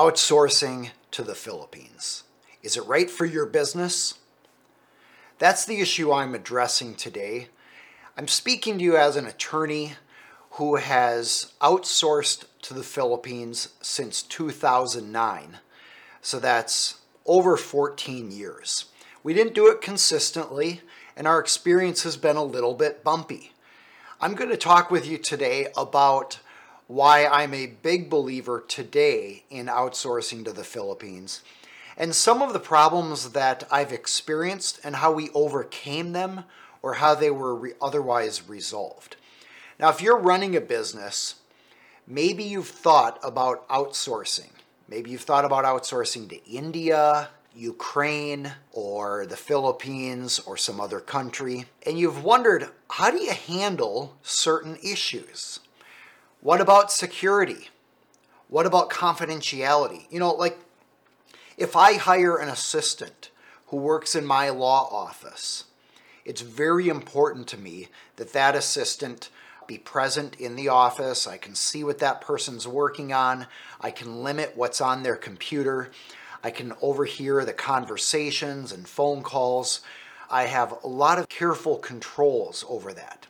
outsourcing to the Philippines. Is it right for your business? That's the issue I'm addressing today. I'm speaking to you as an attorney who has outsourced to the Philippines since 2009. So that's over 14 years. We didn't do it consistently, and our experience has been a little bit bumpy. I'm going to talk with you today about why I'm a big believer today in outsourcing to the Philippines and some of the problems that I've experienced and how we overcame them or how they were re- otherwise resolved. Now, if you're running a business, maybe you've thought about outsourcing. Maybe you've thought about outsourcing to India, Ukraine, or the Philippines, or some other country, and you've wondered how do you handle certain issues? What about security? What about confidentiality? You know, like if I hire an assistant who works in my law office, it's very important to me that that assistant be present in the office. I can see what that person's working on. I can limit what's on their computer. I can overhear the conversations and phone calls. I have a lot of careful controls over that.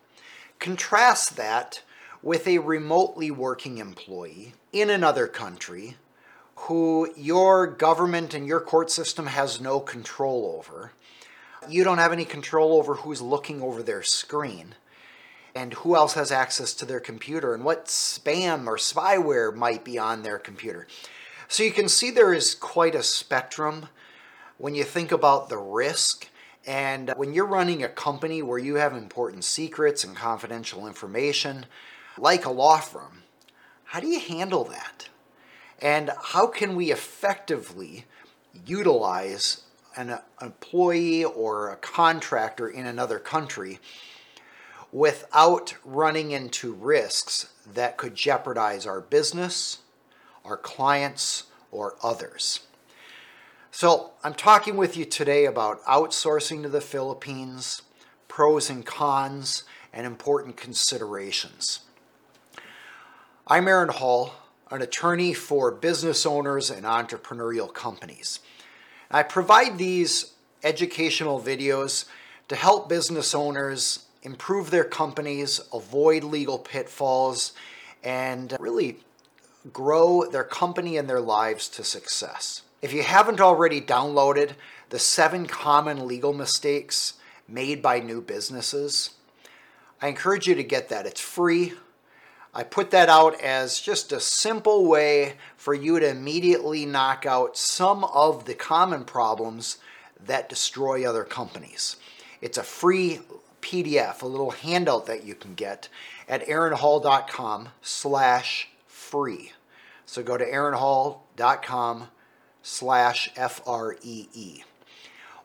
Contrast that with a remotely working employee in another country who your government and your court system has no control over. You don't have any control over who's looking over their screen and who else has access to their computer and what spam or spyware might be on their computer. So you can see there is quite a spectrum when you think about the risk. And when you're running a company where you have important secrets and confidential information, like a law firm, how do you handle that? And how can we effectively utilize an employee or a contractor in another country without running into risks that could jeopardize our business, our clients, or others? So, I'm talking with you today about outsourcing to the Philippines, pros and cons, and important considerations. I'm Aaron Hall, an attorney for business owners and entrepreneurial companies. I provide these educational videos to help business owners improve their companies, avoid legal pitfalls, and really grow their company and their lives to success. If you haven't already downloaded the seven common legal mistakes made by new businesses, I encourage you to get that. It's free. I put that out as just a simple way for you to immediately knock out some of the common problems that destroy other companies. It's a free PDF, a little handout that you can get at aaronhall.com slash free. So go to aaronhall.com slash F-R-E-E.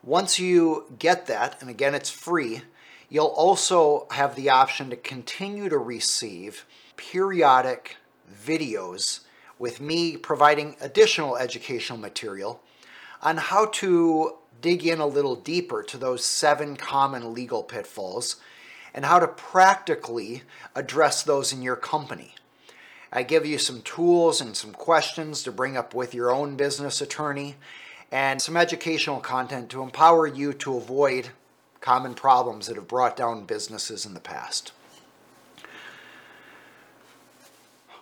Once you get that, and again it's free, you'll also have the option to continue to receive periodic videos with me providing additional educational material on how to dig in a little deeper to those seven common legal pitfalls and how to practically address those in your company. I give you some tools and some questions to bring up with your own business attorney and some educational content to empower you to avoid common problems that have brought down businesses in the past.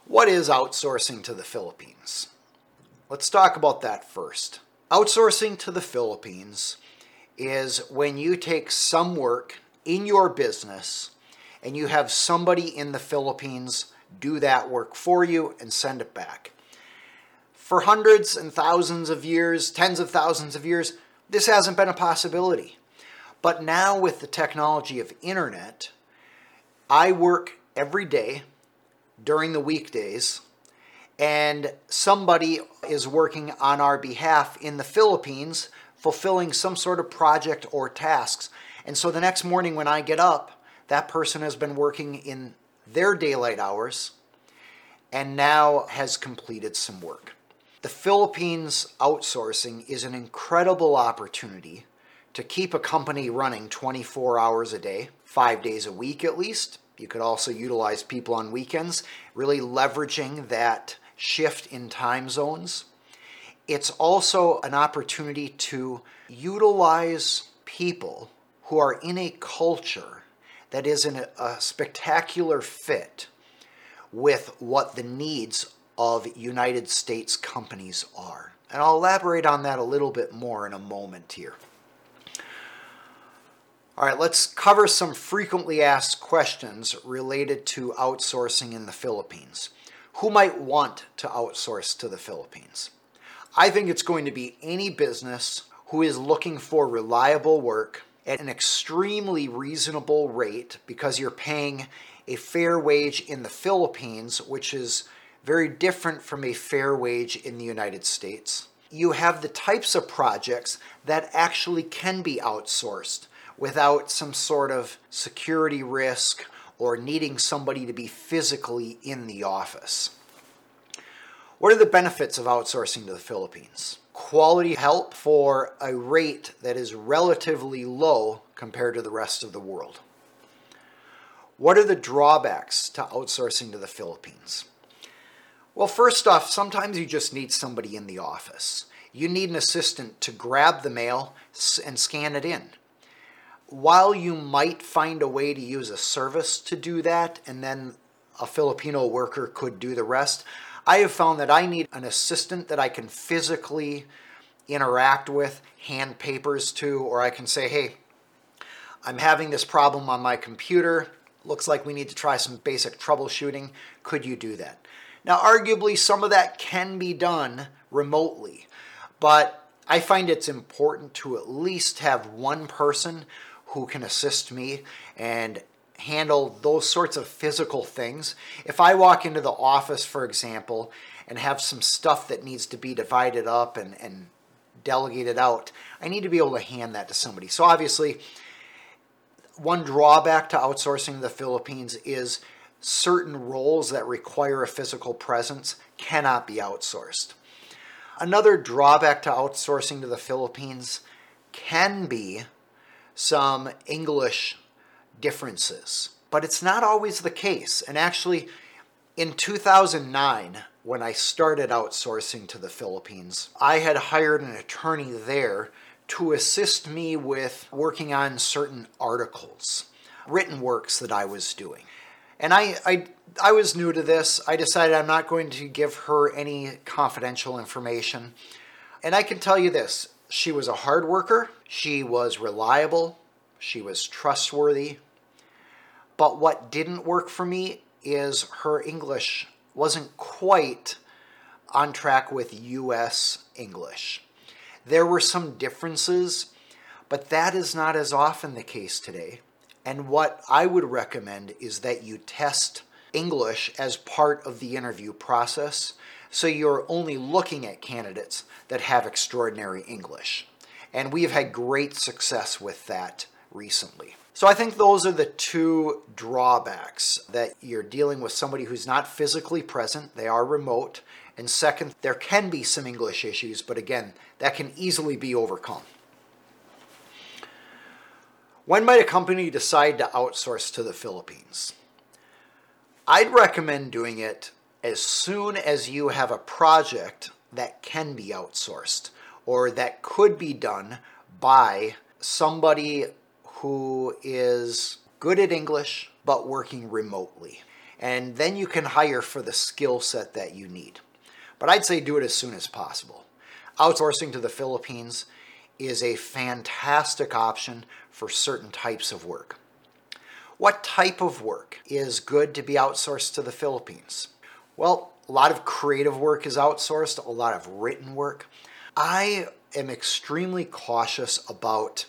What is outsourcing to the Philippines? Let's talk about that first. Outsourcing to the Philippines is when you take some work in your business and you have somebody in the Philippines do that work for you and send it back. For hundreds and thousands of years, tens of thousands of years, this hasn't been a possibility. But now with the technology of internet, I work every day during the weekdays and somebody is working on our behalf in the Philippines fulfilling some sort of project or tasks. And so the next morning when I get up, that person has been working in their daylight hours and now has completed some work. The Philippines outsourcing is an incredible opportunity to keep a company running 24 hours a day, five days a week at least, you could also utilize people on weekends, really leveraging that shift in time zones. it's also an opportunity to utilize people who are in a culture that is in a, spectacular fit with what the needs of United States companies are. And I'll elaborate on that a little bit more in a moment here. All right, let's cover some frequently asked questions related to outsourcing in the Philippines. Who might want to outsource to the Philippines? I think it's going to be any business who is looking for reliable work at an extremely reasonable rate because you're paying a fair wage in the Philippines, which is very different from a fair wage in the United States. You have the types of projects that actually can be outsourced without some sort of security risk or needing somebody to be physically in the office. What are the benefits of outsourcing to the Philippines? Quality help for a rate that is relatively low compared to the rest of the world. What are the drawbacks to outsourcing to the Philippines? Well, first off, sometimes you just need somebody in the office. You need an assistant to grab the mail and scan it in. While you might find a way to use a service to do that, and then a Filipino worker could do the rest, I have found that I need an assistant that I can physically interact with, hand papers to, or I can say, hey, I'm having this problem on my computer looks like we need to try some basic troubleshooting. Could you do that? Now, arguably, some of that can be done remotely, but I find it's important to at least have one person who can assist me and handle those sorts of physical things. If I walk into the office, for example, and have some stuff that needs to be divided up and, and delegated out, I need to be able to hand that to somebody. So obviously, one drawback to outsourcing the Philippines is certain roles that require a physical presence cannot be outsourced. Another drawback to outsourcing to the Philippines can be some English differences, but it's not always the case. And actually, in 2009, when I started outsourcing to the Philippines, I had hired an attorney there to assist me with working on certain articles, written works that I was doing. And I, I, I was new to this. I decided I'm not going to give her any confidential information. And I can tell you this she was a hard worker, she was reliable, she was trustworthy. But what didn't work for me is her English wasn't quite on track with US English. There were some differences, but that is not as often the case today. And what I would recommend is that you test English as part of the interview process so you're only looking at candidates that have extraordinary English. And we have had great success with that recently. So I think those are the two drawbacks that you're dealing with somebody who's not physically present, they are remote, and second, there can be some English issues, but again, that can easily be overcome. When might a company decide to outsource to the Philippines? I'd recommend doing it as soon as you have a project that can be outsourced or that could be done by somebody who is good at English but working remotely. And then you can hire for the skill set that you need. But I'd say do it as soon as possible. Outsourcing to the Philippines is a fantastic option for certain types of work. What type of work is good to be outsourced to the Philippines? Well, a lot of creative work is outsourced, a lot of written work. I am extremely cautious about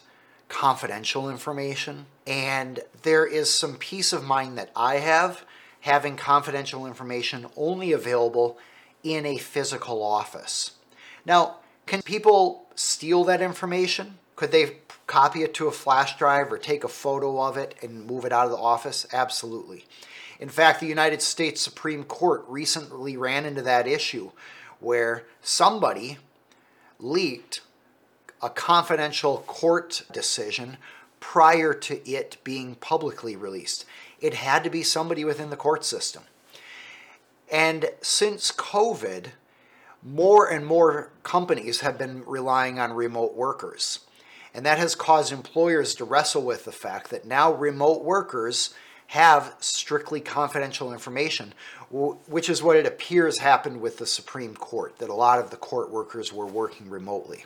confidential information, and there is some peace of mind that I have having confidential information only available in a physical office. Now, can people steal that information? Could they copy it to a flash drive or take a photo of it and move it out of the office? Absolutely. In fact, the United States Supreme Court recently ran into that issue where somebody leaked a confidential court decision prior to it being publicly released. It had to be somebody within the court system. And since COVID, more and more companies have been relying on remote workers. And that has caused employers to wrestle with the fact that now remote workers have strictly confidential information, which is what it appears happened with the Supreme Court, that a lot of the court workers were working remotely.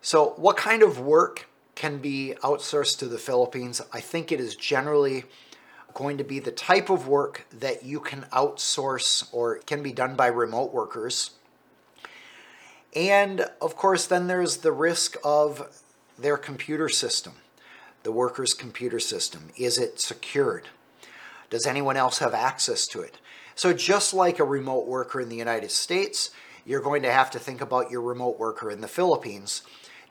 So, what kind of work can be outsourced to the Philippines? I think it is generally going to be the type of work that you can outsource or can be done by remote workers. And of course, then there's the risk of their computer system, the worker's computer system. Is it secured? Does anyone else have access to it? So, just like a remote worker in the United States, you're going to have to think about your remote worker in the Philippines.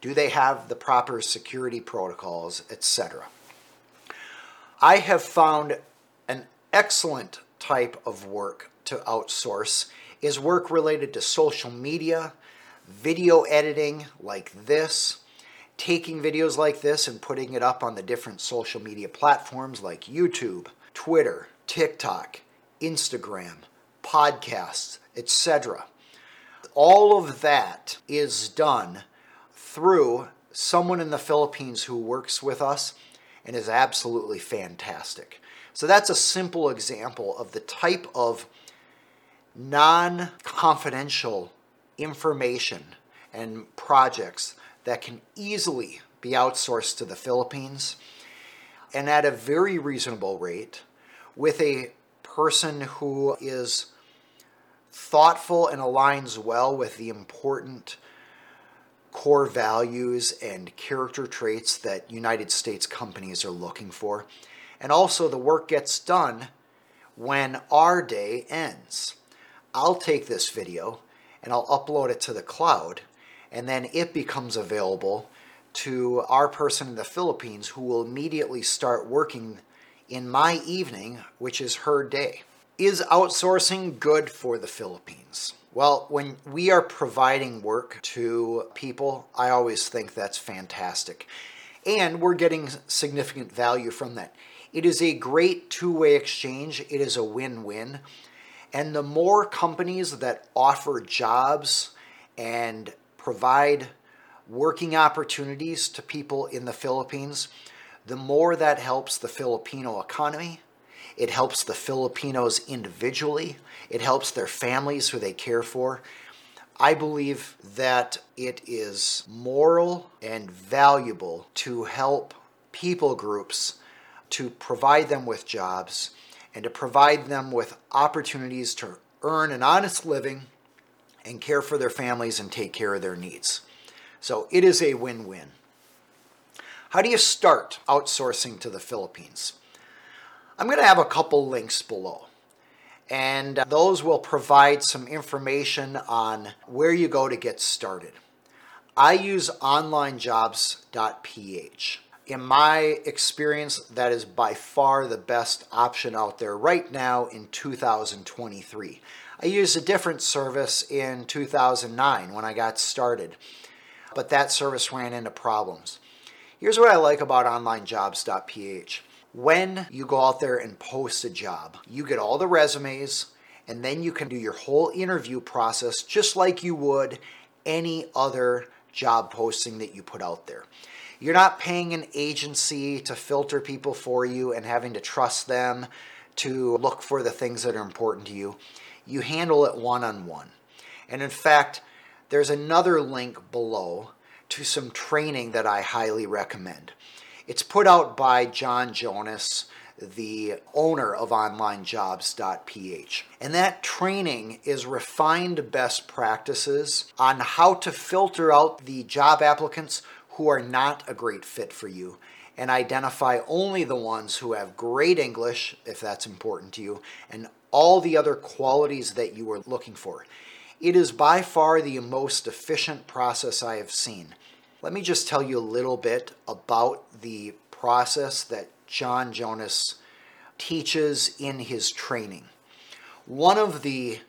Do they have the proper security protocols, etc.? I have found an excellent type of work to outsource is work related to social media, video editing like this, taking videos like this and putting it up on the different social media platforms like YouTube, Twitter, TikTok, Instagram, podcasts, etc. All of that is done through someone in the Philippines who works with us and is absolutely fantastic. So that's a simple example of the type of non confidential information and projects that can easily be outsourced to the Philippines and at a very reasonable rate with a person who is thoughtful and aligns well with the important core values and character traits that United States companies are looking for. And also, the work gets done when our day ends. I'll take this video and I'll upload it to the cloud, and then it becomes available to our person in the Philippines who will immediately start working in my evening, which is her day. Is outsourcing good for the Philippines? Well, when we are providing work to people, I always think that's fantastic. And we're getting significant value from that. It is a great two way exchange, it is a win win. And the more companies that offer jobs and provide working opportunities to people in the Philippines, the more that helps the Filipino economy, it helps the Filipinos individually. It helps their families who they care for. I believe that it is moral and valuable to help people groups to provide them with jobs and to provide them with opportunities to earn an honest living and care for their families and take care of their needs. So it is a win win. How do you start outsourcing to the Philippines? I'm going to have a couple links below. And those will provide some information on where you go to get started. I use onlinejobs.ph. In my experience, that is by far the best option out there right now in 2023. I used a different service in 2009 when I got started, but that service ran into problems. Here's what I like about onlinejobs.ph when you go out there and post a job, you get all the resumes and then you can do your whole interview process just like you would any other job posting that you put out there. You're not paying an agency to filter people for you and having to trust them to look for the things that are important to you. You handle it one on one. And in fact, there's another link below to some training that I highly recommend. It's put out by John Jonas, the owner of onlinejobs.ph. And that training is refined best practices on how to filter out the job applicants who are not a great fit for you and identify only the ones who have great English, if that's important to you, and all the other qualities that you are looking for. It is by far the most efficient process I have seen. Let me just tell you a little bit about the process that John Jonas teaches in his training. One of the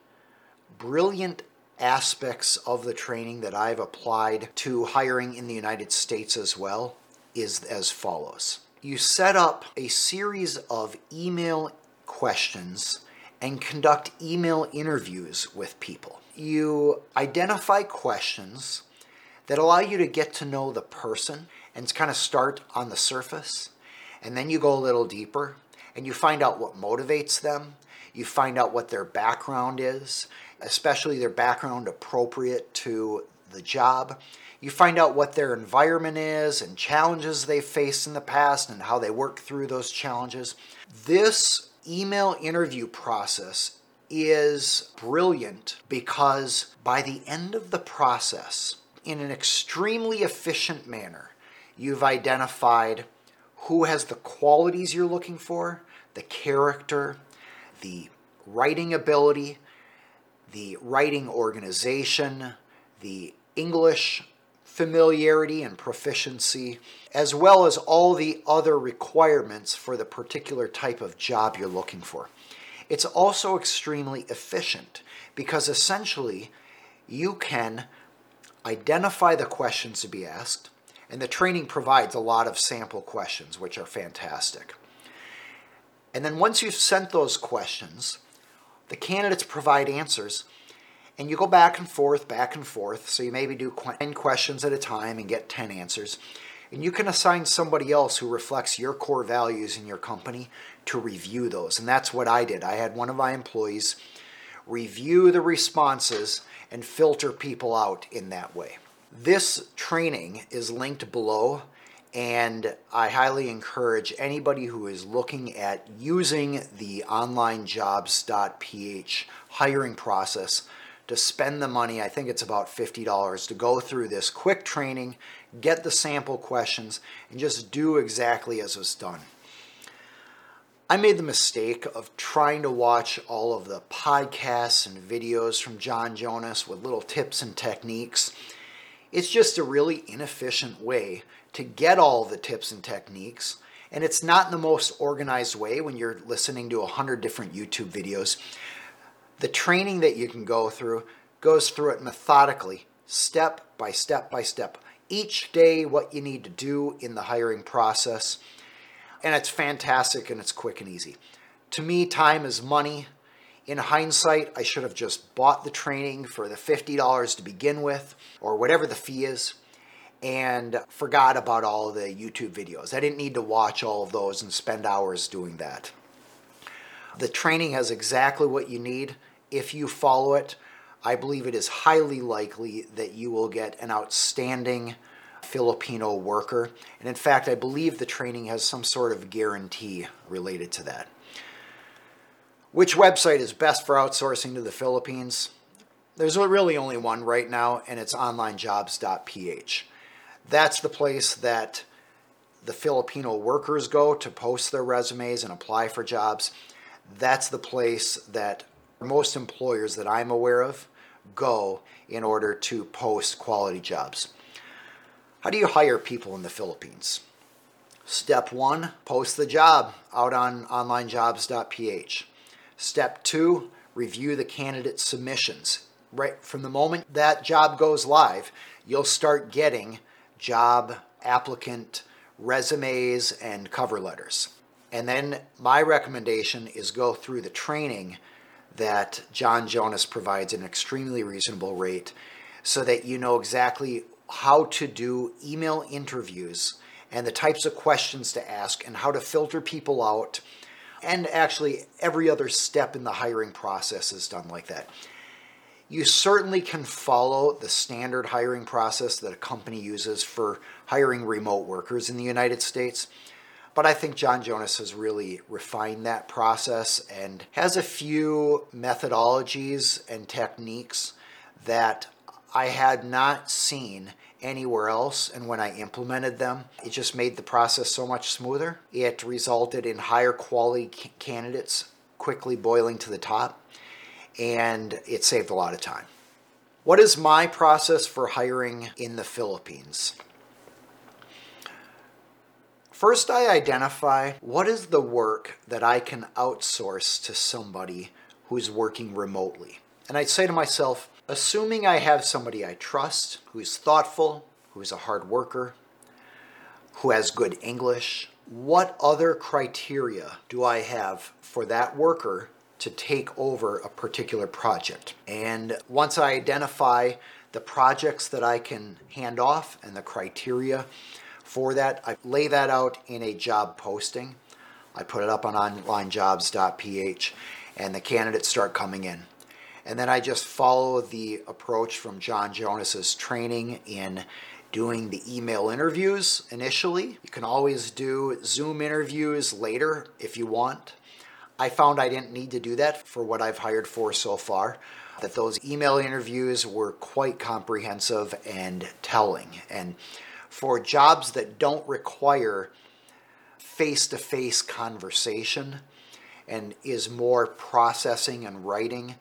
brilliant aspects of the training that I've applied to hiring in the United States as well is as follows. You set up a series of email questions and conduct email interviews with people. you identify questions that allow you to get to know the person and kind of start on the surface. And then you go a little deeper and you find out what motivates them. You find out what their background is, especially their background appropriate to the job. You find out what their environment is and challenges they've faced in the past and how they work through those challenges. This email interview process is brilliant because by the end of the process, in an extremely efficient manner, you've identified who has the qualities you're looking for, the character, the writing ability, the writing organization, the English familiarity and proficiency, as well as all the other requirements for the particular type of job you're looking for. It's also extremely efficient because essentially you can identify the questions to be asked, and the training provides a lot of sample questions, which are fantastic. And then once you've sent those questions, the candidates provide answers, and you go back and forth, back and forth. So you maybe do 10 questions at a time and get 10 answers. And you can assign somebody else who reflects your core values in your company to review those. And that's what I did. I had one of my employees review the responses and filter people out in that way. This training is linked below, and I highly encourage anybody who is looking at using the onlinejobs.ph hiring process to spend the money. I think it's about $50 to go through this quick training, get the sample questions, and just do exactly as was done. I made the mistake of trying to watch all of the podcasts and videos from John Jonas with little tips and techniques. It's just a really inefficient way to get all the tips and techniques, and it's not in the most organized way when you're listening to a hundred different YouTube videos. The training that you can go through goes through it methodically, step by step by step. Each day, what you need to do in the hiring process and it's fantastic and it's quick and easy. To me, time is money. In hindsight, I should have just bought the training for the $50 to begin with, or whatever the fee is, and forgot about all the YouTube videos. I didn't need to watch all of those and spend hours doing that. The training has exactly what you need. If you follow it, I believe it is highly likely that you will get an outstanding Filipino worker. And in fact, I believe the training has some sort of guarantee related to that. Which website is best for outsourcing to the Philippines? There's really only one right now, and it's onlinejobs.ph. That's the place that the Filipino workers go to post their resumes and apply for jobs. That's the place that most employers that I'm aware of go in order to post quality jobs. How do you hire people in the Philippines? Step one, post the job out on onlinejobs.ph. Step two, review the candidate submissions. Right from the moment that job goes live, you'll start getting job applicant resumes and cover letters. And then my recommendation is go through the training that John Jonas provides at an extremely reasonable rate so that you know exactly how to do email interviews and the types of questions to ask and how to filter people out. And actually, every other step in the hiring process is done like that. You certainly can follow the standard hiring process that a company uses for hiring remote workers in the United States. But I think John Jonas has really refined that process and has a few methodologies and techniques that I had not seen anywhere else. And when I implemented them, it just made the process so much smoother. It resulted in higher quality candidates quickly boiling to the top, and it saved a lot of time. What is my process for hiring in the Philippines? First, I identify what is the work that I can outsource to somebody who's working remotely. And I say to myself, assuming I have somebody I trust, who's thoughtful, who's a hard worker, who has good English, what other criteria do I have for that worker to take over a particular project. And once I identify the projects that I can hand off and the criteria for that, I lay that out in a job posting. I put it up on onlinejobs.ph and the candidates start coming in. And then I just follow the approach from John Jonas's training in doing the email interviews initially. You can always do Zoom interviews later if you want. I found I didn't need to do that for what I've hired for so far, that those email interviews were quite comprehensive and telling. And for jobs that don't require face to face conversation and is more processing and writing,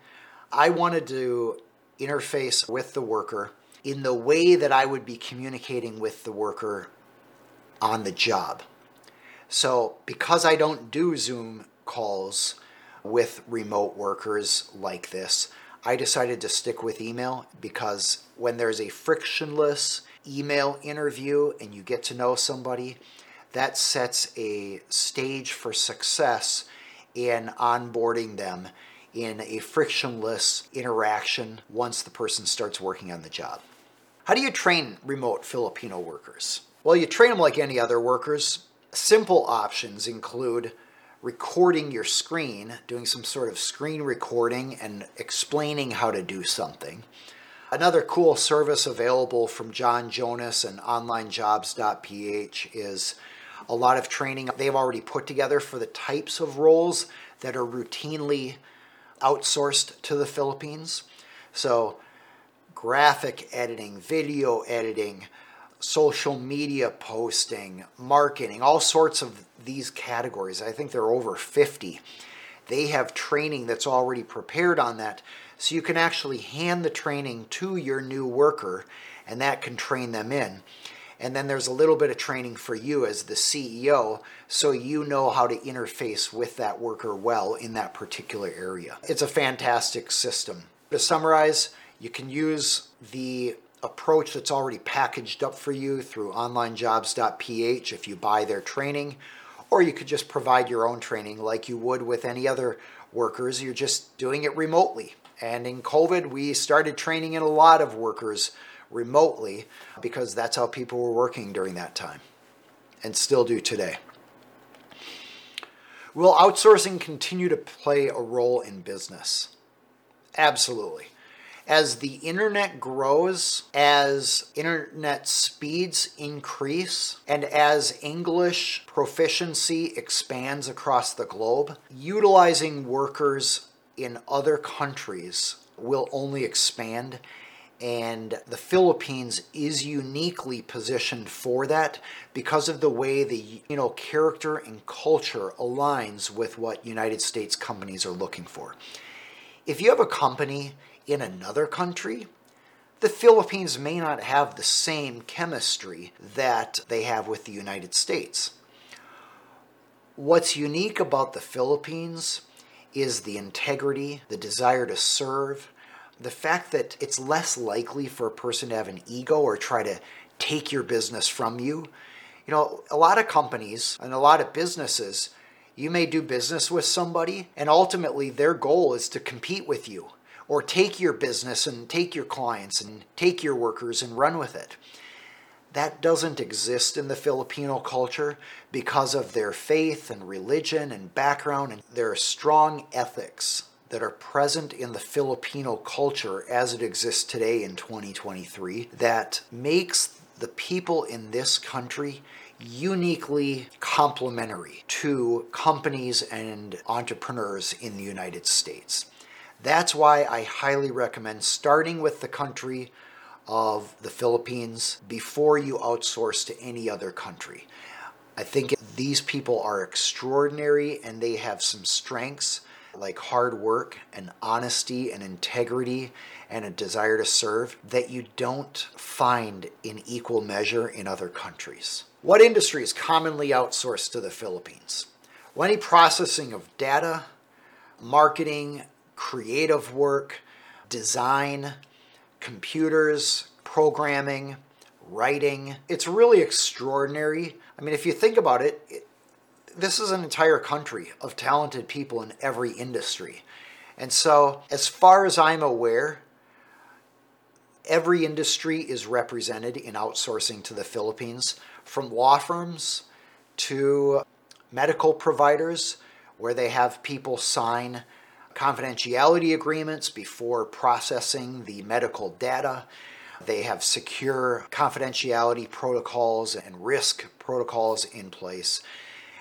I wanted to interface with the worker in the way that I would be communicating with the worker on the job. So, because I don't do Zoom calls with remote workers like this, I decided to stick with email because when there's a frictionless email interview and you get to know somebody, that sets a stage for success in onboarding them in a frictionless interaction once the person starts working on the job. How do you train remote Filipino workers? Well, you train them like any other workers. Simple options include recording your screen, doing some sort of screen recording and explaining how to do something. Another cool service available from John Jonas and onlinejobs.ph is a lot of training they've already put together for the types of roles that are routinely outsourced to the Philippines. So, graphic editing, video editing, social media posting, marketing, all sorts of these categories. I think there are over 50. They have training that's already prepared on that. So you can actually hand the training to your new worker and that can train them in. And then there's a little bit of training for you as the CEO so you know how to interface with that worker well in that particular area. It's a fantastic system. To summarize, you can use the approach that's already packaged up for you through onlinejobs.ph if you buy their training, or you could just provide your own training like you would with any other workers. You're just doing it remotely. And in COVID, we started training in a lot of workers remotely because that's how people were working during that time and still do today. Will outsourcing continue to play a role in business? Absolutely. As the internet grows, as internet speeds increase, and as English proficiency expands across the globe, utilizing workers in other countries will only expand and the Philippines is uniquely positioned for that because of the way the you know character and culture aligns with what United States companies are looking for. If you have a company in another country, the Philippines may not have the same chemistry that they have with the United States. What's unique about the Philippines is the integrity, the desire to serve, the fact that it's less likely for a person to have an ego or try to take your business from you. You know, a lot of companies and a lot of businesses, you may do business with somebody, and ultimately their goal is to compete with you or take your business and take your clients and take your workers and run with it. That doesn't exist in the Filipino culture because of their faith and religion and background and their strong ethics that are present in the Filipino culture as it exists today in 2023 that makes the people in this country uniquely complementary to companies and entrepreneurs in the United States. That's why I highly recommend starting with the country of the Philippines before you outsource to any other country. I think these people are extraordinary and they have some strengths like hard work and honesty and integrity and a desire to serve that you don't find in equal measure in other countries. What industry is commonly outsourced to the Philippines? Well, any processing of data, marketing, creative work, design, computers, programming, writing. It's really extraordinary. I mean, if you think about it, it this is an entire country of talented people in every industry. And so, as far as I'm aware, every industry is represented in outsourcing to the Philippines, from law firms to medical providers, where they have people sign confidentiality agreements before processing the medical data. They have secure confidentiality protocols and risk protocols in place.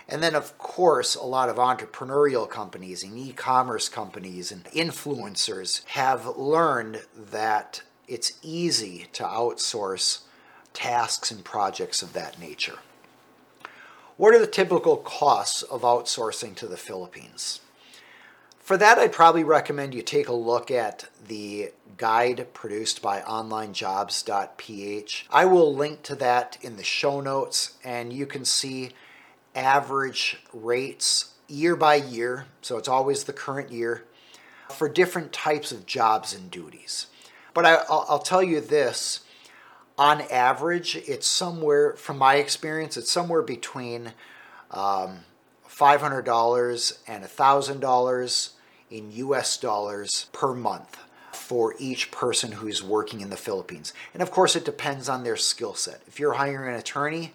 And then, of course, a lot of entrepreneurial companies and e commerce companies and influencers have learned that it's easy to outsource tasks and projects of that nature. What are the typical costs of outsourcing to the Philippines? For that, I'd probably recommend you take a look at the guide produced by onlinejobs.ph. I will link to that in the show notes, and you can see average rates year by year, so it's always the current year, for different types of jobs and duties. But I, will tell you this on average, it's somewhere, from my experience, it's somewhere between um, $500 and $1,000 in US dollars per month for each person who's working in the Philippines. And of course, it depends on their skill set. If you're hiring an attorney,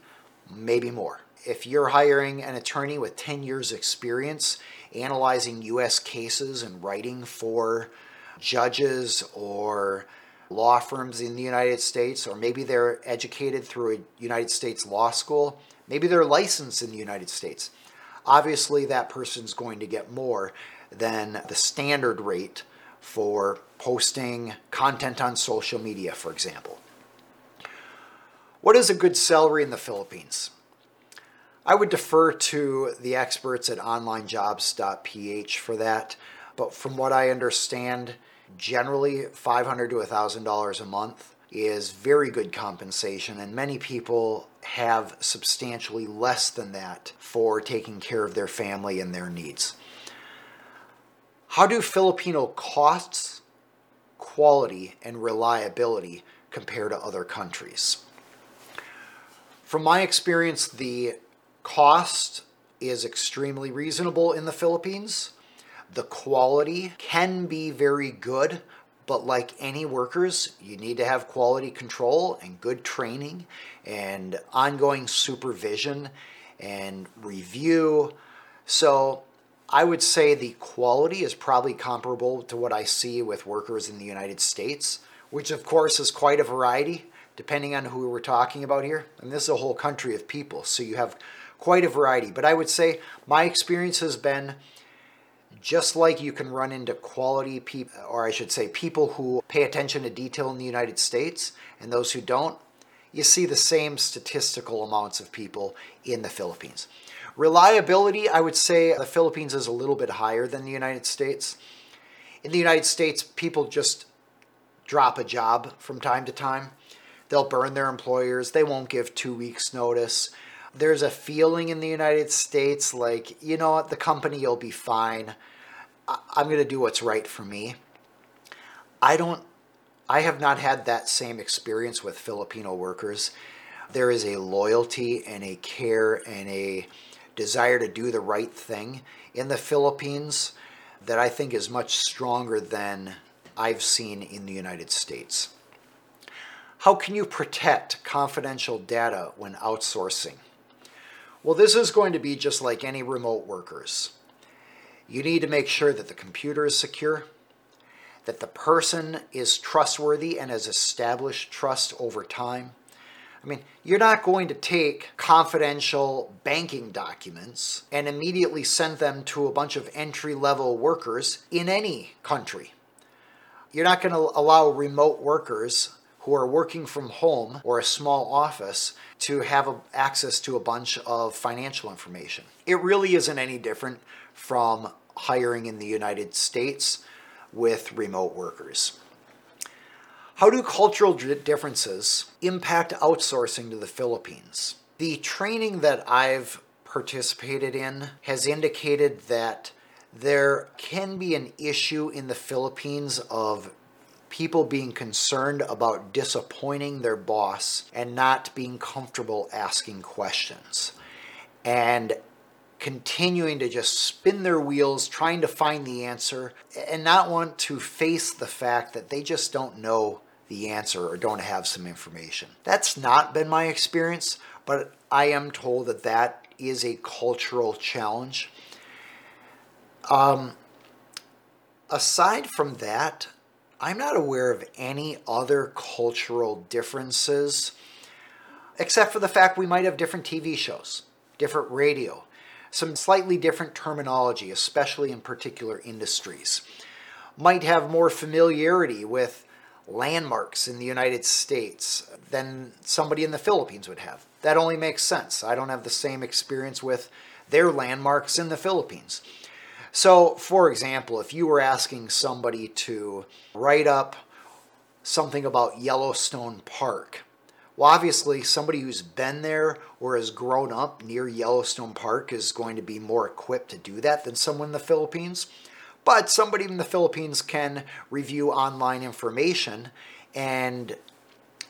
maybe more. If you're hiring an attorney with 10 years' experience analyzing US cases and writing for judges or law firms in the United States, or maybe they're educated through a United States law school, maybe they're licensed in the United States. Obviously, that person's going to get more than the standard rate for posting content on social media, for example. What is a good salary in the Philippines? I would defer to the experts at onlinejobs.ph for that, but from what I understand, generally 500 to $1,000 a month is very good compensation, and many people have substantially less than that for taking care of their family and their needs. How do Filipino costs, quality, and reliability compare to other countries? From my experience, the cost is extremely reasonable in the Philippines. The quality can be very good, but like any workers, you need to have quality control and good training and ongoing supervision and review. So I would say the quality is probably comparable to what I see with workers in the United States, which of course is quite a variety depending on who we're talking about here. And this is a whole country of people, so you have quite a variety. But I would say my experience has been just like you can run into quality people, or I should say, people who pay attention to detail in the United States and those who don't, you see the same statistical amounts of people in the Philippines. Reliability, I would say the Philippines is a little bit higher than the United States. In the United States, people just drop a job from time to time. They'll burn their employers, they won't give two weeks' notice there's a feeling in the United States like, you know what, the company will be fine. I'm going to do what's right for me. I don't, I have not had that same experience with Filipino workers. There is a loyalty and a care and a desire to do the right thing in the Philippines that I think is much stronger than I've seen in the United States. How can you protect confidential data when outsourcing? Well, this is going to be just like any remote workers. You need to make sure that the computer is secure, that the person is trustworthy and has established trust over time. I mean, you're not going to take confidential banking documents and immediately send them to a bunch of entry level workers in any country. You're not going to allow remote workers who are working from home or a small office to have a, access to a bunch of financial information. It really isn't any different from hiring in the United States with remote workers. How do cultural differences impact outsourcing to the Philippines? The training that I've participated in has indicated that there can be an issue in the Philippines of people being concerned about disappointing their boss and not being comfortable asking questions. And continuing to just spin their wheels trying to find the answer and not want to face the fact that they just don't know the answer or don't have some information. That's not been my experience, but I am told that that is a cultural challenge. Um, aside from that, I'm not aware of any other cultural differences, except for the fact we might have different TV shows, different radio, some slightly different terminology, especially in particular industries. Might have more familiarity with landmarks in the United States than somebody in the Philippines would have. That only makes sense. I don't have the same experience with their landmarks in the Philippines. So, for example, if you were asking somebody to write up something about Yellowstone Park, well, obviously, somebody who's been there or has grown up near Yellowstone Park is going to be more equipped to do that than someone in the Philippines. But somebody in the Philippines can review online information and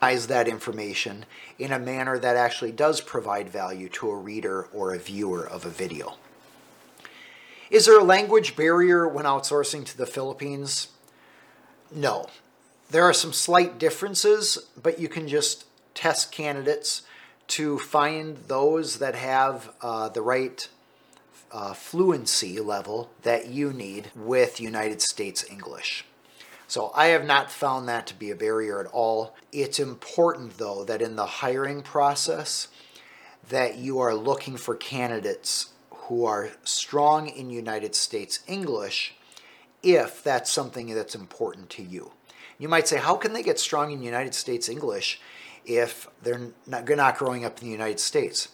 eyes that information in a manner that actually does provide value to a reader or a viewer of a video. Is there a language barrier when outsourcing to the Philippines? No. There are some slight differences, but you can just test candidates to find those that have uh, the right uh, fluency level that you need with United States English. So I have not found that to be a barrier at all. It's important though that in the hiring process that you are looking for candidates who are strong in United States English if that's something that's important to you. You might say, how can they get strong in United States English if they're not, not growing up in the United States?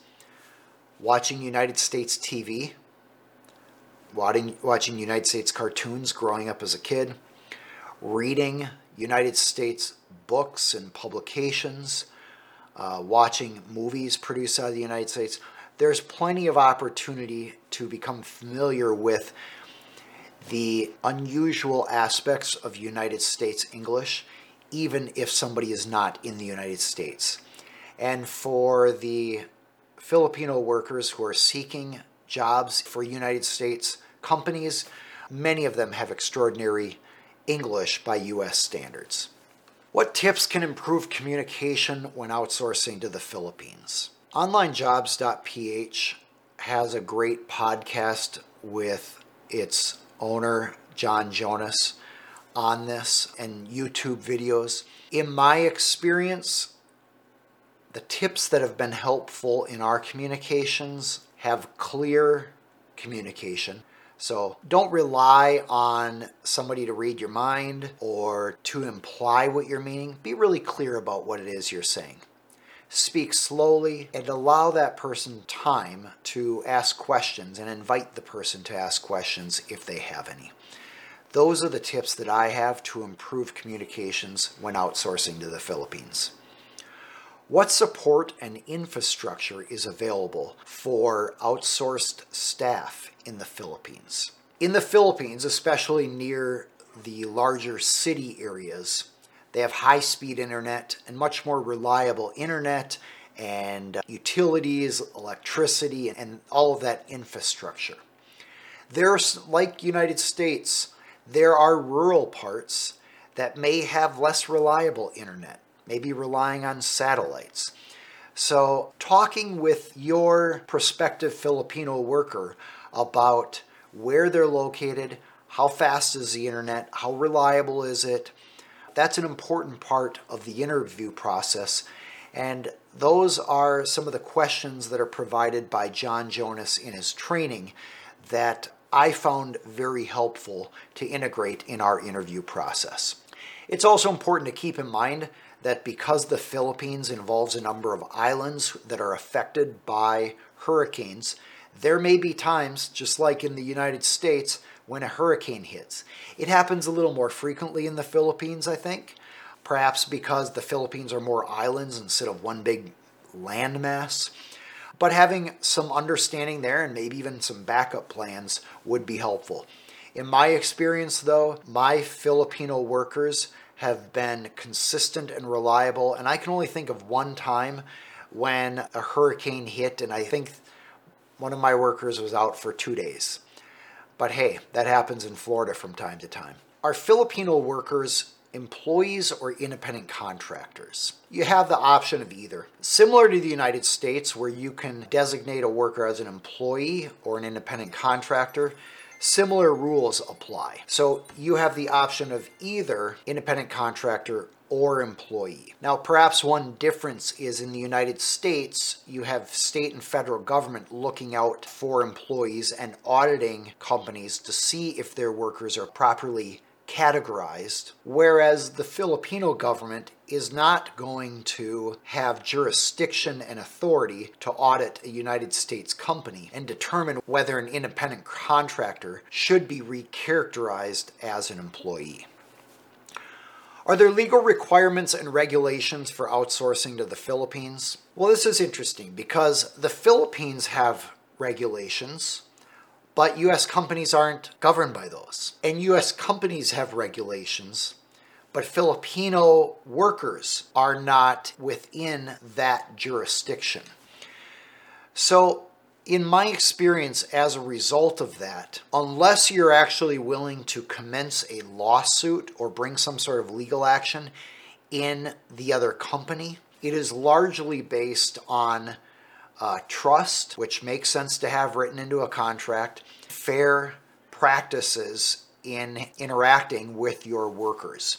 Watching United States TV, watching, watching United States cartoons growing up as a kid, reading United States books and publications, uh, watching movies produced out of the United States there's plenty of opportunity to become familiar with the unusual aspects of United States English, even if somebody is not in the United States. And for the Filipino workers who are seeking jobs for United States companies, many of them have extraordinary English by US standards. What tips can improve communication when outsourcing to the Philippines? OnlineJobs.ph has a great podcast with its owner, John Jonas, on this and YouTube videos. In my experience, the tips that have been helpful in our communications have clear communication. So don't rely on somebody to read your mind or to imply what you're meaning. Be really clear about what it is you're saying speak slowly and allow that person time to ask questions and invite the person to ask questions if they have any. Those are the tips that I have to improve communications when outsourcing to the Philippines. What support and infrastructure is available for outsourced staff in the Philippines? In the Philippines, especially near the larger city areas, they have high speed internet and much more reliable internet and uh, utilities, electricity, and all of that infrastructure. There's, like United States, there are rural parts that may have less reliable internet, maybe relying on satellites. So, talking with your prospective Filipino worker about where they're located, how fast is the internet, how reliable is it, that's an important part of the interview process. And those are some of the questions that are provided by John Jonas in his training that I found very helpful to integrate in our interview process. It's also important to keep in mind that because the Philippines involves a number of islands that are affected by hurricanes, there may be times, just like in the United States, when a hurricane hits. It happens a little more frequently in the Philippines, I think, perhaps because the Philippines are more islands instead of one big landmass. But having some understanding there and maybe even some backup plans would be helpful. In my experience, though, my Filipino workers have been consistent and reliable, and I can only think of one time when a hurricane hit, and I think one of my workers was out for two days. But hey, that happens in Florida from time to time. Are Filipino workers employees or independent contractors. You have the option of either. Similar to the United States, where you can designate a worker as an employee or an independent contractor, similar rules apply. So you have the option of either independent contractor or employee. Now, perhaps one difference is in the United States, you have state and federal government looking out for employees and auditing companies to see if their workers are properly categorized, whereas the Filipino government is not going to have jurisdiction and authority to audit a United States company and determine whether an independent contractor should be recharacterized as an employee. Are there legal requirements and regulations for outsourcing to the Philippines? Well, this is interesting because the Philippines have regulations but US companies aren't governed by those. And US companies have regulations, but Filipino workers are not within that jurisdiction. So, in my experience, as a result of that, unless you're actually willing to commence a lawsuit or bring some sort of legal action in the other company, it is largely based on uh, trust, which makes sense to have written into a contract, fair practices in interacting with your workers.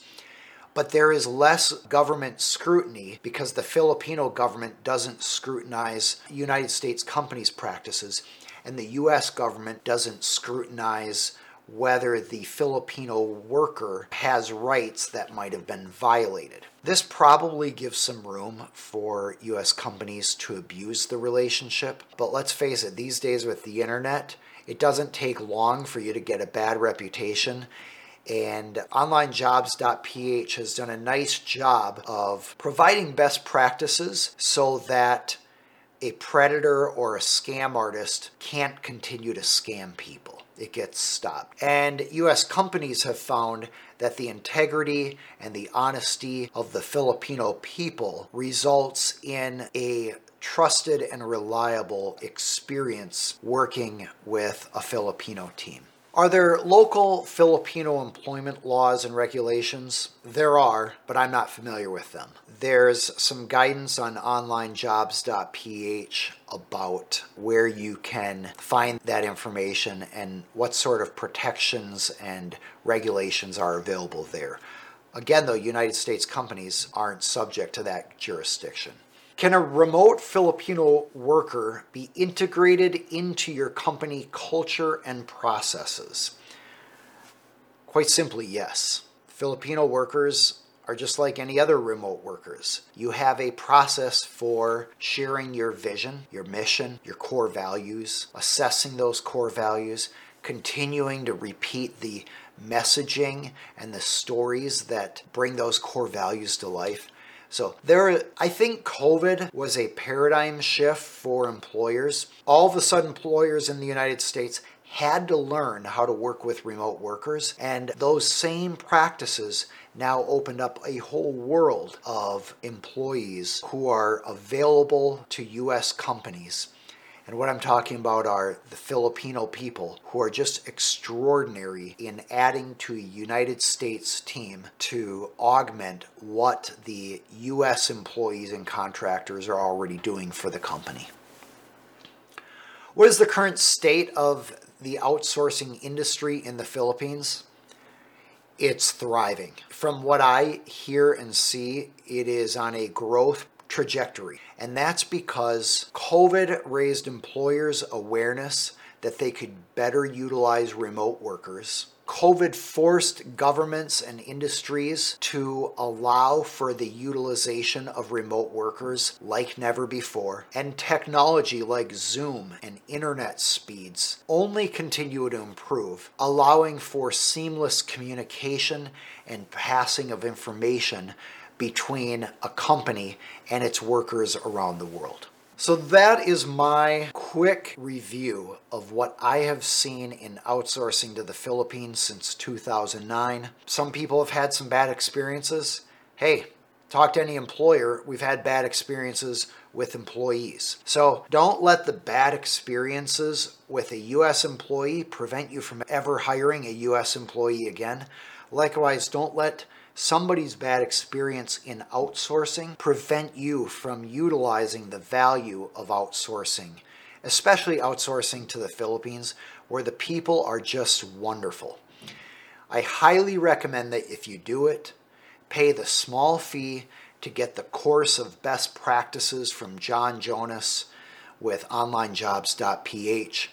But there is less government scrutiny because the Filipino government doesn't scrutinize United States companies' practices, and the US government doesn't scrutinize whether the Filipino worker has rights that might have been violated. This probably gives some room for US companies to abuse the relationship, but let's face it, these days with the internet, it doesn't take long for you to get a bad reputation. And onlinejobs.ph has done a nice job of providing best practices so that a predator or a scam artist can't continue to scam people it gets stopped. And US companies have found that the integrity and the honesty of the Filipino people results in a trusted and reliable experience working with a Filipino team. Are there local Filipino employment laws and regulations? There are, but I'm not familiar with them. There's some guidance on onlinejobs.ph about where you can find that information and what sort of protections and regulations are available there. Again, though, United States companies aren't subject to that jurisdiction. Can a remote Filipino worker be integrated into your company culture and processes? Quite simply, yes. Filipino workers are just like any other remote workers. You have a process for sharing your vision, your mission, your core values, assessing those core values, continuing to repeat the messaging and the stories that bring those core values to life so there, I think COVID was a paradigm shift for employers. All of a sudden, employers in the United States had to learn how to work with remote workers, and those same practices now opened up a whole world of employees who are available to US companies and what I'm talking about are the Filipino people who are just extraordinary in adding to a United States team to augment what the US employees and contractors are already doing for the company. What is the current state of the outsourcing industry in the Philippines? It's thriving. From what I hear and see, it is on a growth trajectory. And that's because COVID raised employers' awareness that they could better utilize remote workers. COVID forced governments and industries to allow for the utilization of remote workers like never before. And technology like Zoom and internet speeds only continue to improve, allowing for seamless communication and passing of information between a company and its workers around the world. So, that is my quick review of what I have seen in outsourcing to the Philippines since 2009. Some people have had some bad experiences. Hey, talk to any employer, we've had bad experiences with employees. So don't let the bad experiences with a U.S. employee prevent you from ever hiring a U.S. employee again. Likewise, don't let somebody's bad experience in outsourcing prevent you from utilizing the value of outsourcing, especially outsourcing to the Philippines, where the people are just wonderful. I highly recommend that if you do it, pay the small fee to get the course of best practices from John Jonas with onlinejobs.ph.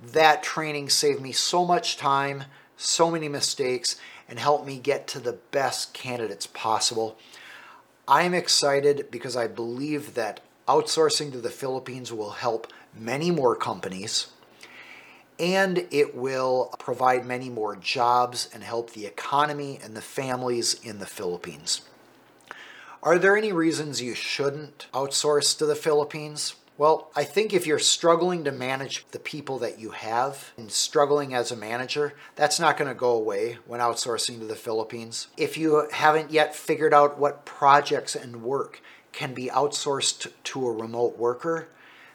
That training saved me so much time, so many mistakes, and help me get to the best candidates possible. I'm excited because I believe that outsourcing to the Philippines will help many more companies and it will provide many more jobs and help the economy and the families in the Philippines. Are there any reasons you shouldn't outsource to the Philippines? Well, I think if you're struggling to manage the people that you have and struggling as a manager, that's not going to go away when outsourcing to the Philippines. If you haven't yet figured out what projects and work can be outsourced to a remote worker,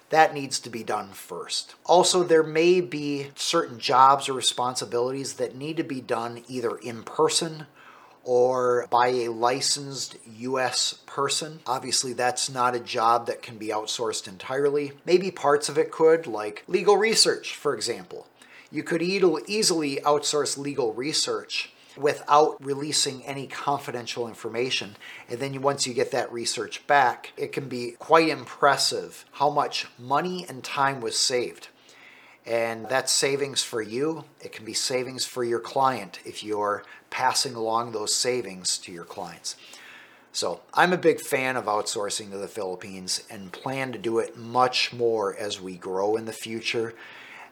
that needs to be done first. Also, there may be certain jobs or responsibilities that need to be done either in person or by a licensed US person. Obviously, that's not a job that can be outsourced entirely. Maybe parts of it could, like legal research, for example. You could easily outsource legal research without releasing any confidential information. And then once you get that research back, it can be quite impressive how much money and time was saved. And that's savings for you. It can be savings for your client if you're passing along those savings to your clients. So I'm a big fan of outsourcing to the Philippines and plan to do it much more as we grow in the future.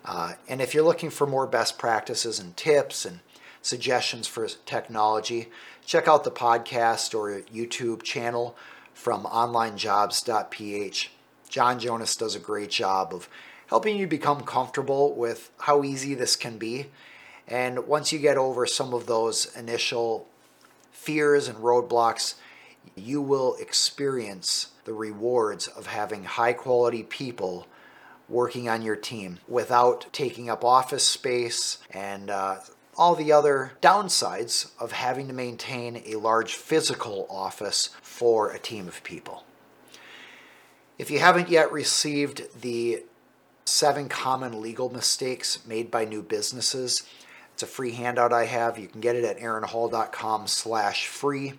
Uh, and if you're looking for more best practices and tips and suggestions for technology, check out the podcast or YouTube channel from onlinejobs.ph. John Jonas does a great job of helping you become comfortable with how easy this can be. And once you get over some of those initial fears and roadblocks, you will experience the rewards of having high quality people working on your team without taking up office space and uh, all the other downsides of having to maintain a large physical office for a team of people. If you haven't yet received the seven common legal mistakes made by new businesses, it's a free handout I have. You can get it at aaronhall.com slash free.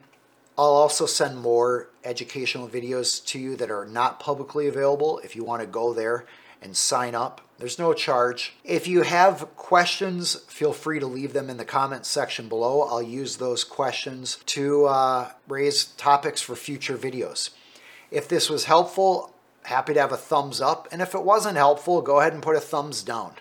I'll also send more educational videos to you that are not publicly available if you want to go there and sign up. There's no charge. If you have questions, feel free to leave them in the comments section below. I'll use those questions to uh, raise topics for future videos. If this was helpful, happy to have a thumbs up. And if it wasn't helpful, go ahead and put a thumbs down.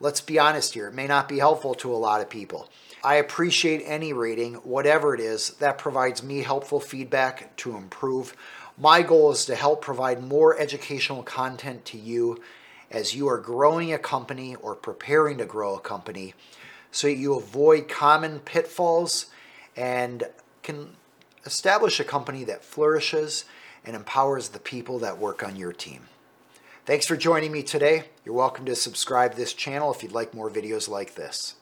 Let's be honest here, it may not be helpful to a lot of people. I appreciate any rating, whatever it is, that provides me helpful feedback to improve. My goal is to help provide more educational content to you as you are growing a company or preparing to grow a company so you avoid common pitfalls and can establish a company that flourishes and empowers the people that work on your team. Thanks for joining me today. You're welcome to subscribe to this channel if you'd like more videos like this.